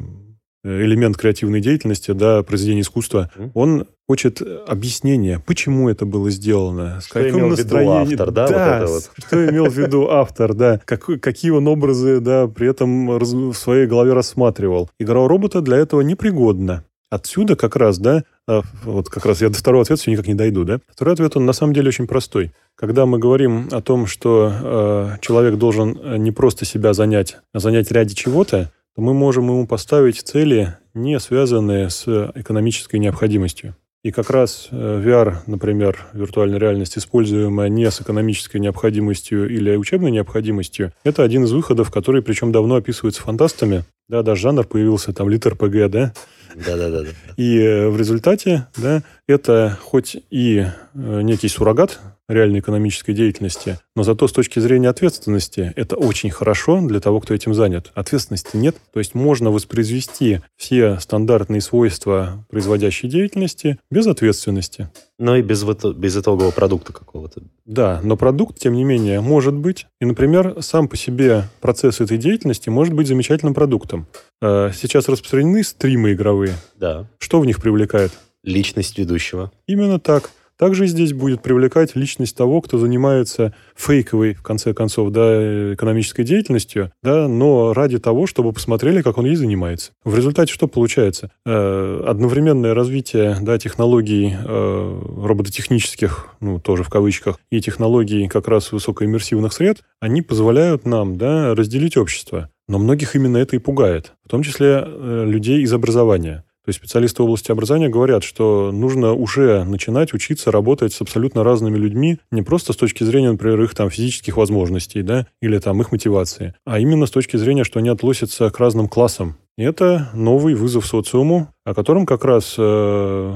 элемент креативной деятельности, да, произведение искусства, он хочет объяснения, почему это было сделано, с Что имел в виду автор, да, вот это вот. что имел в виду автор, да, как- какие он образы, да, при этом раз- в своей голове рассматривал. Игра робота для этого непригодна. Отсюда как раз, да, а, вот как раз я до второго ответа все никак не дойду, да. Второй ответ, он на самом деле очень простой. Когда мы говорим о том, что э, человек должен не просто себя занять, а занять ради чего-то, то мы можем ему поставить цели, не связанные с экономической необходимостью. И как раз э, VR, например, виртуальная реальность, используемая не с экономической необходимостью или учебной необходимостью, это один из выходов, который причем давно описывается фантастами. Да, даже жанр появился, там, литр ПГ, да? Да-да-да. И э, в результате, да, это хоть и э, некий суррогат реальной экономической деятельности, но зато с точки зрения ответственности это очень хорошо для того, кто этим занят. Ответственности нет, то есть можно воспроизвести все стандартные свойства производящей деятельности без ответственности. Но и без, без итогового продукта какого-то. Да, но продукт, тем не менее, может быть. И, например, сам по себе процесс этой деятельности может быть замечательным продуктом. Э, сейчас распространены стримы игровые. Да. Что в них привлекает? Личность ведущего. Именно так. Также здесь будет привлекать личность того, кто занимается фейковой, в конце концов, да, экономической деятельностью, да, но ради того, чтобы посмотрели, как он ей занимается. В результате что получается? Э, одновременное развитие да, технологий э, робототехнических, ну, тоже в кавычках, и технологий как раз высокоиммерсивных сред, они позволяют нам да, разделить общество. Но многих именно это и пугает, в том числе э, людей из образования. То есть специалисты области образования говорят, что нужно уже начинать учиться работать с абсолютно разными людьми, не просто с точки зрения, например, их там физических возможностей, да, или там их мотивации, а именно с точки зрения, что они относятся к разным классам. Это новый вызов социуму, о котором как раз э,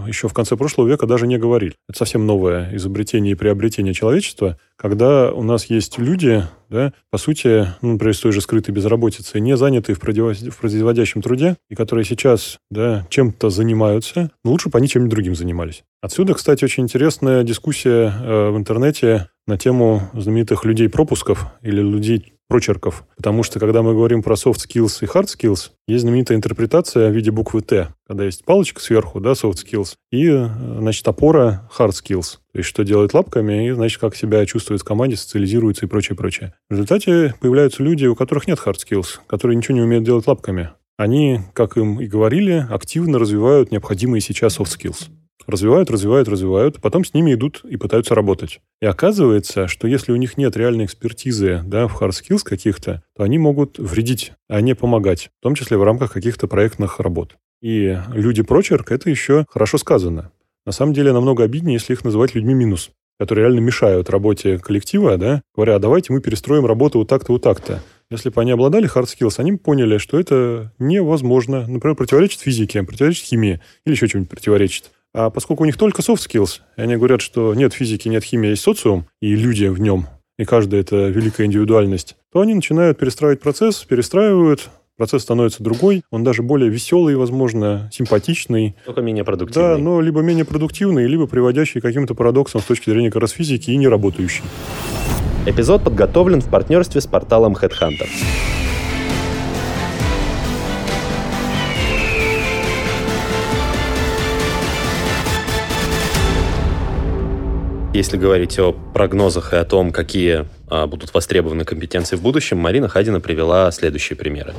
еще в конце прошлого века даже не говорили. Это совсем новое изобретение и приобретение человечества, когда у нас есть люди, да, по сути, ну, например, с той же скрытой безработицей, не занятые в, в производящем труде, и которые сейчас да, чем-то занимаются, но лучше бы они чем-нибудь другим занимались. Отсюда, кстати, очень интересная дискуссия э, в интернете на тему знаменитых людей-пропусков или людей прочерков. Потому что, когда мы говорим про soft skills и hard skills, есть знаменитая интерпретация в виде буквы Т, когда есть палочка сверху, да, soft skills, и, э, значит, опора hard skills. То есть, что делает лапками, и, значит, как себя чувствует в команде, социализируется и прочее, прочее. В результате появляются люди, у которых нет hard skills, которые ничего не умеют делать лапками. Они, как им и говорили, активно развивают необходимые сейчас soft skills развивают, развивают, развивают, потом с ними идут и пытаются работать. И оказывается, что если у них нет реальной экспертизы да, в hard skills каких-то, то они могут вредить, а не помогать, в том числе в рамках каких-то проектных работ. И люди-прочерк — это еще хорошо сказано. На самом деле намного обиднее, если их называть людьми минус, которые реально мешают работе коллектива, да, говоря, а давайте мы перестроим работу вот так-то, вот так-то. Если бы они обладали hard skills, они бы поняли, что это невозможно. Например, противоречит физике, противоречит химии или еще чем-нибудь противоречит. А поскольку у них только soft skills, и они говорят, что нет физики, нет химии, есть социум, и люди в нем, и каждая это великая индивидуальность, то они начинают перестраивать процесс, перестраивают, процесс становится другой, он даже более веселый, возможно, симпатичный. Только менее продуктивный. Да, но либо менее продуктивный, либо приводящий к каким-то парадоксам с точки зрения как раз физики и не работающий. Эпизод подготовлен в партнерстве с порталом Headhunter. Если говорить о прогнозах и о том, какие а, будут востребованы компетенции в будущем, Марина Хадина привела следующие примеры.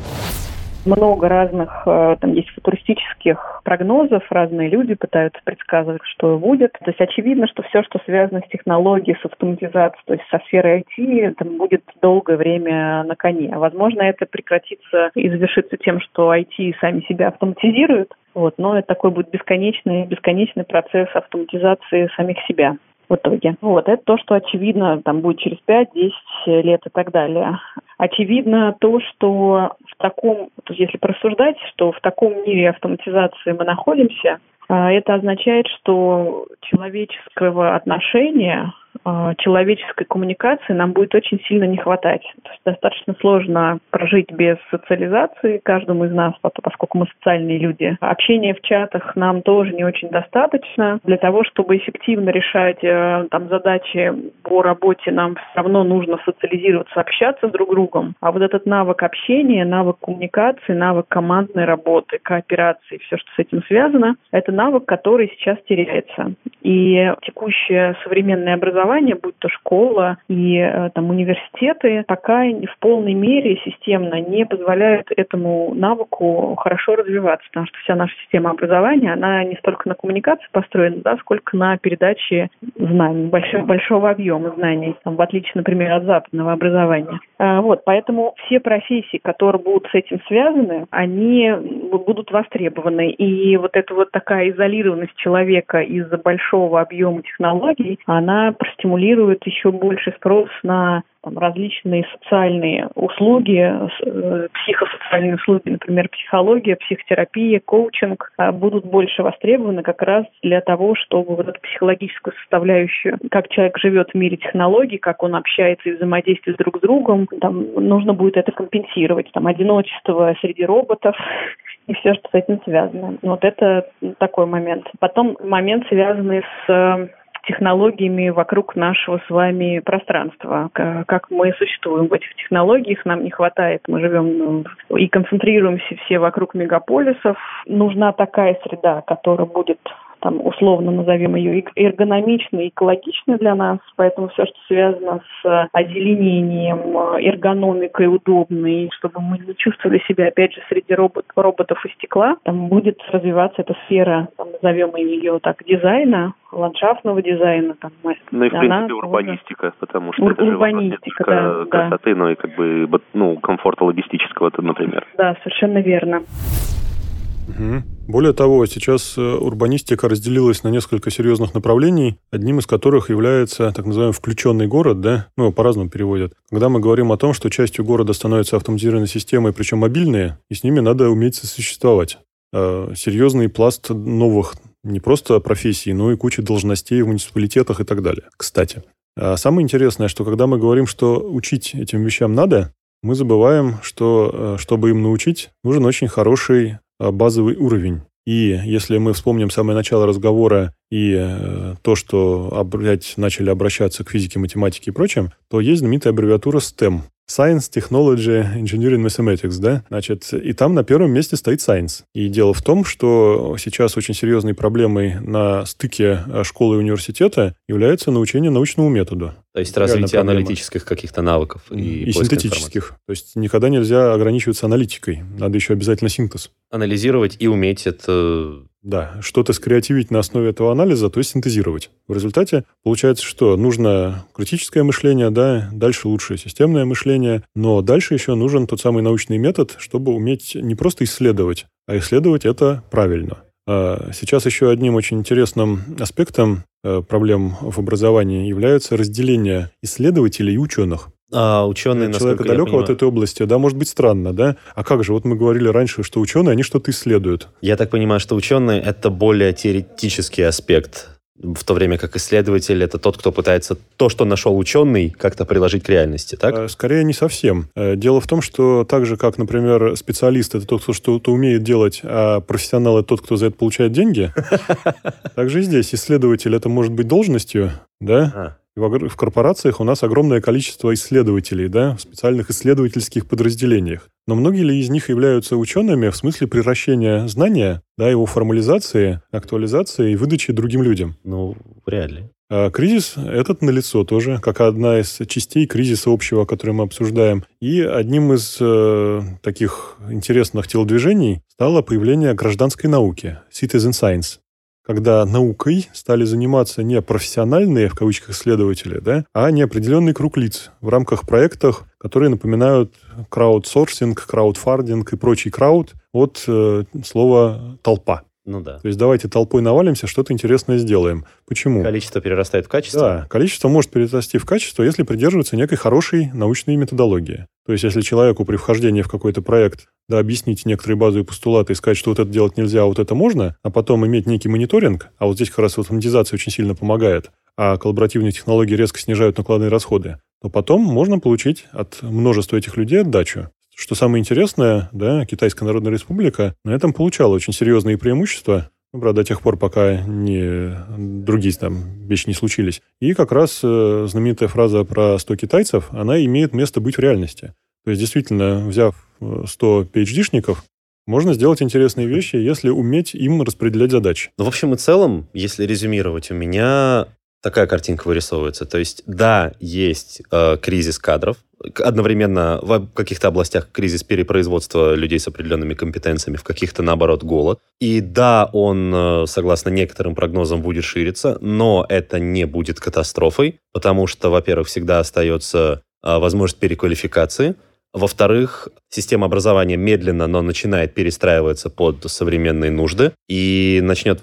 Много разных, а, там есть футуристических прогнозов, разные люди пытаются предсказывать, что будет. То есть очевидно, что все, что связано с технологией, с автоматизацией, то есть со сферой IT, там будет долгое время на коне. Возможно, это прекратится и завершится тем, что IT сами себя автоматизируют, вот, но это такой будет бесконечный, бесконечный процесс автоматизации самих себя в итоге. Вот, это то, что очевидно там будет через 5-10 лет и так далее. Очевидно то, что в таком, если просуждать, что в таком мире автоматизации мы находимся, это означает, что человеческого отношения а, человеческой коммуникации нам будет очень сильно не хватать. То есть достаточно сложно прожить без социализации каждому из нас, поскольку мы социальные люди. Общение в чатах нам тоже не очень достаточно. Для того, чтобы эффективно решать э, там задачи по работе, нам все равно нужно социализироваться, общаться с друг другом. А вот этот навык общения, навык коммуникации, навык командной работы, кооперации, все, что с этим связано, это навык, который сейчас теряется. И текущее современное образование, будь то школа и э, там университеты, пока в полной мере системно не позволяют этому навыку хорошо развиваться, потому что вся наша система образования, она не столько на коммуникации построена, да, сколько на передаче знаний, большого, большого объема знаний, там, в отличие, например, от западного образования. А, вот, поэтому все профессии, которые будут с этим связаны, они будут востребованы. И вот эта вот такая изолированность человека из-за большого объема технологий, она простимулирует еще больше спрос на там, различные социальные услуги, э, психосоциальные услуги, например, психология, психотерапия, коучинг, а, будут больше востребованы как раз для того, чтобы вот эту психологическую составляющую, как человек живет в мире технологий, как он общается и взаимодействует друг с другом, там нужно будет это компенсировать, там одиночество среди роботов, и все, что с этим связано. Вот это такой момент. Потом момент, связанный с технологиями вокруг нашего с вами пространства. Как мы существуем в этих технологиях, нам не хватает. Мы живем ну, и концентрируемся все вокруг мегаполисов. Нужна такая среда, которая будет там, условно назовем ее эргономичной, экологичной для нас, поэтому все, что связано с озеленением, эргономикой удобной, чтобы мы не чувствовали себя, опять же, среди робот, роботов и стекла, там будет развиваться эта сфера, там, назовем ее так, дизайна, ландшафтного дизайна. Там, ну и, в принципе, урбанистика, потому что Ур- это же урбанистика, да, красоты, да. но и как бы, ну, комфорта логистического, например. Да, совершенно верно. Угу. Более того, сейчас э, урбанистика разделилась на несколько серьезных направлений, одним из которых является так называемый включенный город, да, ну, по-разному переводят. Когда мы говорим о том, что частью города становятся автоматизированные системы, причем мобильные, и с ними надо уметь сосуществовать. А серьезный пласт новых не просто профессий, но и куча должностей в муниципалитетах и так далее. Кстати, а самое интересное, что когда мы говорим, что учить этим вещам надо, мы забываем, что э, чтобы им научить, нужен очень хороший базовый уровень. И если мы вспомним самое начало разговора и э, то, что опять начали обращаться к физике, математике и прочим, то есть знаменитая аббревиатура STEM. Science, Technology, Engineering, Mathematics, да? Значит, и там на первом месте стоит Science. И дело в том, что сейчас очень серьезной проблемой на стыке э, школы и университета является научение научному методу. То есть развитие аналитических каких-то навыков и, и синтетических. Информации. То есть никогда нельзя ограничиваться аналитикой. Надо еще обязательно синтез. Анализировать и уметь это да, что-то скреативить на основе этого анализа, то есть синтезировать. В результате получается, что нужно критическое мышление, да, дальше лучше системное мышление, но дальше еще нужен тот самый научный метод, чтобы уметь не просто исследовать, а исследовать это правильно. А сейчас еще одним очень интересным аспектом э, проблем в образовании является разделение исследователей и ученых. А ученые, Для человека далекого от этой области, да, может быть странно, да? А как же, вот мы говорили раньше, что ученые, они что-то исследуют. Я так понимаю, что ученые — это более теоретический аспект, в то время как исследователь — это тот, кто пытается то, что нашел ученый, как-то приложить к реальности, так? Э, скорее, не совсем. Э, дело в том, что так же, как, например, специалист — это тот, кто что-то умеет делать, а профессионал — это тот, кто за это получает деньги, также и здесь исследователь — это может быть должностью, да? В корпорациях у нас огромное количество исследователей, да, в специальных исследовательских подразделениях. Но многие ли из них являются учеными в смысле превращения знания, да, его формализации, актуализации и выдачи другим людям? Ну, вряд ли. А кризис этот налицо тоже, как одна из частей кризиса общего, который мы обсуждаем. И одним из э, таких интересных телодвижений стало появление гражданской науки, citizen science когда наукой стали заниматься не профессиональные, в кавычках, исследователи, да, а неопределенный круг лиц в рамках проектов, которые напоминают краудсорсинг, краудфардинг и прочий крауд от э, слова «толпа». Ну да. То есть давайте толпой навалимся, что-то интересное сделаем. Почему? Количество перерастает в качество? Да, количество может перерасти в качество, если придерживаться некой хорошей научной методологии. То есть если человеку при вхождении в какой-то проект да, объяснить некоторые базовые постулаты и сказать, что вот это делать нельзя, а вот это можно, а потом иметь некий мониторинг, а вот здесь как раз автоматизация очень сильно помогает, а коллаборативные технологии резко снижают накладные расходы, то потом можно получить от множества этих людей отдачу. Что самое интересное, да, Китайская Народная Республика на этом получала очень серьезные преимущества, ну, правда, до тех пор, пока не, другие там вещи не случились. И как раз э, знаменитая фраза про 100 китайцев, она имеет место быть в реальности. То есть, действительно, взяв 100 PhD-шников, можно сделать интересные вещи, если уметь им распределять задачи. Ну, в общем и целом, если резюмировать, у меня такая картинка вырисовывается. То есть, да, есть э, кризис кадров, одновременно в каких-то областях кризис перепроизводства людей с определенными компетенциями, в каких-то, наоборот, голод. И да, он, э, согласно некоторым прогнозам, будет шириться, но это не будет катастрофой, потому что, во-первых, всегда остается э, возможность переквалификации, во-вторых, система образования медленно, но начинает перестраиваться под современные нужды и начнет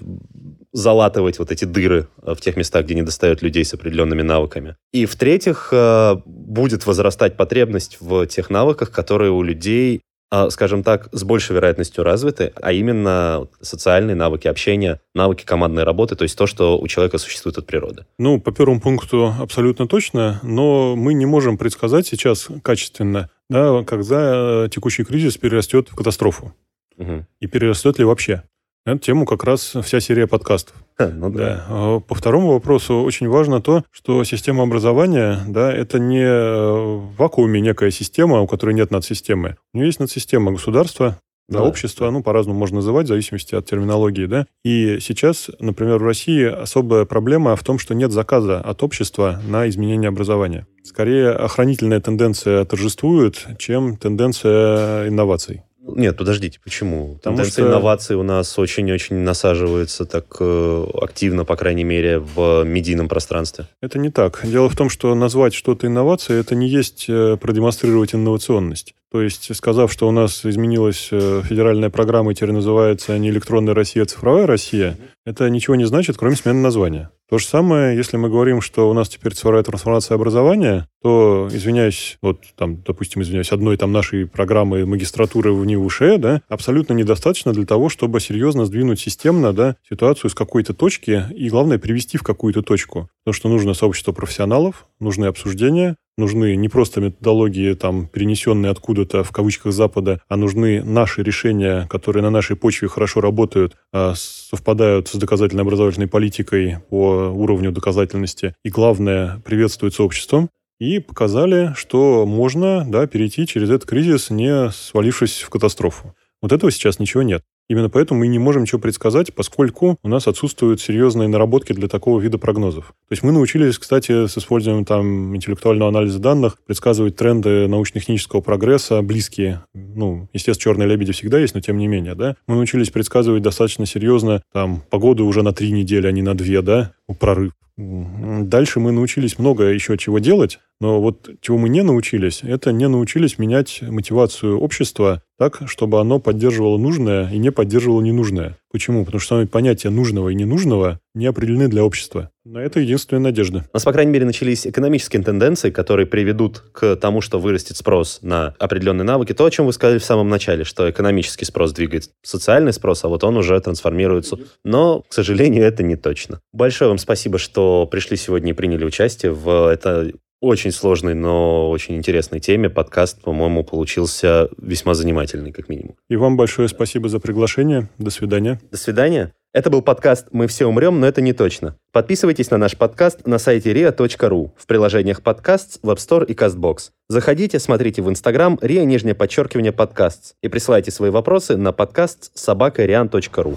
залатывать вот эти дыры э, в тех местах, где не достает людей с определенными навыками. И в-третьих, э, будет возрастать потребность в тех навыках, которые у людей э, скажем так, с большей вероятностью развиты, а именно социальные навыки общения, навыки командной работы, то есть то, что у человека существует от природы. Ну, по первому пункту абсолютно точно, но мы не можем предсказать сейчас качественно, да, когда текущий кризис перерастет в катастрофу. Угу. И перерастет ли вообще. Эту тему как раз вся серия подкастов. Ну да. да. А по второму вопросу очень важно то, что система образования, да, это не в вакууме некая система, у которой нет надсистемы. У нее есть надсистема государства, да, да, общество, ну, по-разному можно называть, в зависимости от терминологии, да. И сейчас, например, в России особая проблема в том, что нет заказа от общества на изменение образования. Скорее, охранительная тенденция торжествует, чем тенденция инноваций. Нет, подождите, почему? Потому Тенденция что инноваций у нас очень-очень насаживается так э, активно, по крайней мере, в медийном пространстве. Это не так. Дело в том, что назвать что-то инновацией, это не есть э, продемонстрировать инновационность. То есть, сказав, что у нас изменилась э, федеральная программа и теперь называется не электронная Россия, а цифровая Россия, это ничего не значит, кроме смены названия. То же самое, если мы говорим, что у нас теперь цифровая трансформация образования, то, извиняюсь, вот там, допустим, извиняюсь, одной там нашей программы магистратуры в НИУШЕ, да, абсолютно недостаточно для того, чтобы серьезно сдвинуть системно, да, ситуацию с какой-то точки и, главное, привести в какую-то точку. Потому что нужно сообщество профессионалов, нужны обсуждения, нужны не просто методологии, там, перенесенные откуда-то, в кавычках, Запада, а нужны наши решения, которые на нашей почве хорошо работают, а совпадают с доказательной образовательной политикой по уровню доказательности, и, главное, приветствуются обществом, и показали, что можно да, перейти через этот кризис, не свалившись в катастрофу. Вот этого сейчас ничего нет. Именно поэтому мы не можем ничего предсказать, поскольку у нас отсутствуют серьезные наработки для такого вида прогнозов. То есть мы научились, кстати, с использованием там интеллектуального анализа данных предсказывать тренды научно-технического прогресса близкие. Ну, естественно, черные лебеди всегда есть, но тем не менее, да. Мы научились предсказывать достаточно серьезно там погоду уже на три недели, а не на две, да, прорыв. Дальше мы научились много еще чего делать, но вот чего мы не научились, это не научились менять мотивацию общества так, чтобы оно поддерживало нужное и не поддерживало ненужное. Почему? Потому что понятия нужного и ненужного не определены для общества. Но это единственная надежда. У нас, по крайней мере, начались экономические тенденции, которые приведут к тому, что вырастет спрос на определенные навыки. То, о чем вы сказали в самом начале, что экономический спрос двигает социальный спрос, а вот он уже трансформируется. Но, к сожалению, это не точно. Большое вам спасибо, что пришли сегодня и приняли участие в это очень сложной, но очень интересной теме. Подкаст, по-моему, получился весьма занимательный, как минимум. И вам большое спасибо за приглашение. До свидания. До свидания. Это был подкаст «Мы все умрем, но это не точно». Подписывайтесь на наш подкаст на сайте ria.ru, в приложениях подкаст, в App Store и CastBox. Заходите, смотрите в Instagram ria, нижнее подчеркивание, подкаст и присылайте свои вопросы на подкаст собакариан.ру.